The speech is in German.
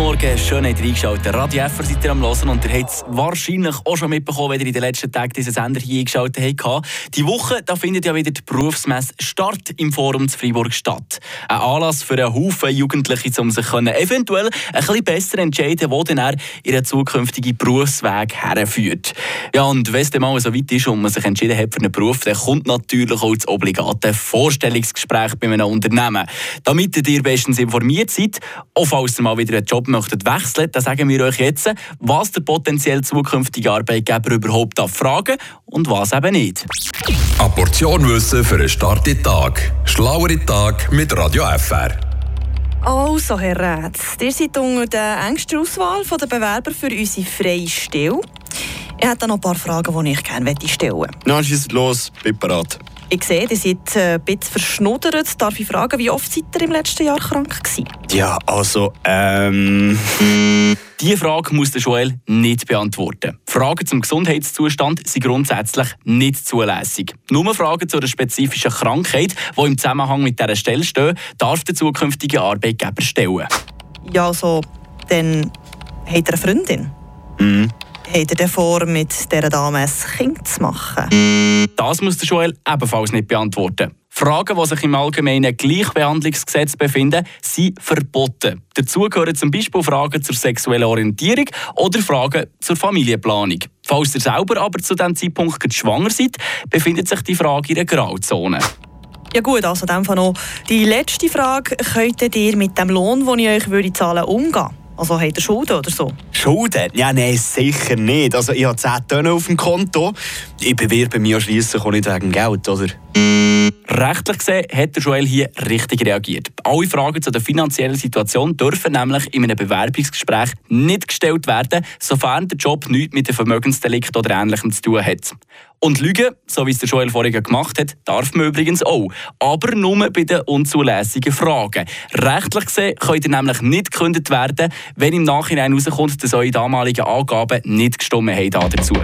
Morgen, schön habt ihr eingeschaltet. Radio F seid ihr am Hören und ihr habt es wahrscheinlich auch schon mitbekommen, wenn ihr in den letzten Tagen diesen Sender hier eingeschaltet habt. Die Woche da findet ja wieder die Berufsmesse Start im Forum zu Freiburg statt. Ein Anlass für einen Haufen Jugendliche, um sich eventuell ein bisschen besser entscheiden, wo dann er ihren zukünftigen Berufsweg herführt. Ja, und wenn es dann mal so weit ist und man sich entschieden hat für einen Beruf, dann kommt natürlich auch das obligate Vorstellungsgespräch bei einem Unternehmen. Damit ihr bestens informiert seid, auch falls ihr mal wieder einen Job möchtet wechseln, dann sagen wir euch jetzt, was der potenziell zukünftige Arbeitgeber überhaupt darf fragen und was eben nicht. Eine Portion Wissen für einen starken Tag. Schlauere Tag mit Radio FR. Also, Herr Rätz, ihr seid unter der engsten Auswahl der Bewerber für unsere freie Stelle. Ich hätte noch ein paar Fragen, die ich gerne stellen möchte. Na, schießt los, bin bereit. Ich sehe, ihr seid äh, ein bisschen verschnuddert. Darf ich fragen, wie oft seid ihr im letzten Jahr krank gewesen? Ja, also, ähm... Diese Frage muss der Joel nicht beantworten. Fragen zum Gesundheitszustand sind grundsätzlich nicht zulässig. Nur Fragen zu einer spezifischen Krankheit, die im Zusammenhang mit dieser Stelle stehen, darf der zukünftige Arbeitgeber stellen. Ja, also, dann habt ihr eine Freundin? Mhm. Habt ihr denn vor, mit dieser Dame ein Kind zu machen? Das muss der Joel ebenfalls nicht beantworten. Fragen, die sich im allgemeinen Gleichbehandlungsgesetz befinden, sind verboten. Dazu gehören zum Beispiel Fragen zur sexuellen Orientierung oder Fragen zur Familienplanung. Falls ihr selber aber zu diesem Zeitpunkt schwanger seid, befindet sich die Frage in einer Grauzone. Ja gut, also in dem Fall noch die letzte Frage. Könntet ihr mit dem Lohn, den ich euch würde zahlen würde, umgehen? Also habt ihr Schulden oder so? Schulden? Ja, nein, sicher nicht. Also ich habe 10 Tonnen auf dem Konto. Ich bewerbe mich ja schliesslich auch nicht wegen Geld, oder? Rechtlich gesehen hat der Joel hier richtig reagiert. Alle Fragen zu der finanziellen Situation dürfen nämlich in einem Bewerbungsgespräch nicht gestellt werden, sofern der Job nichts mit dem Vermögensdelikt oder Ähnlichem zu tun hat. Und Lügen, so wie es der Joel vorhin gemacht hat, darf man übrigens auch. Aber nur bei den unzulässigen Fragen. Rechtlich gesehen könnt ihr nämlich nicht gekündigt werden, wenn im Nachhinein herauskommt, dass eure damaligen Angaben nicht gestimmt haben dazu.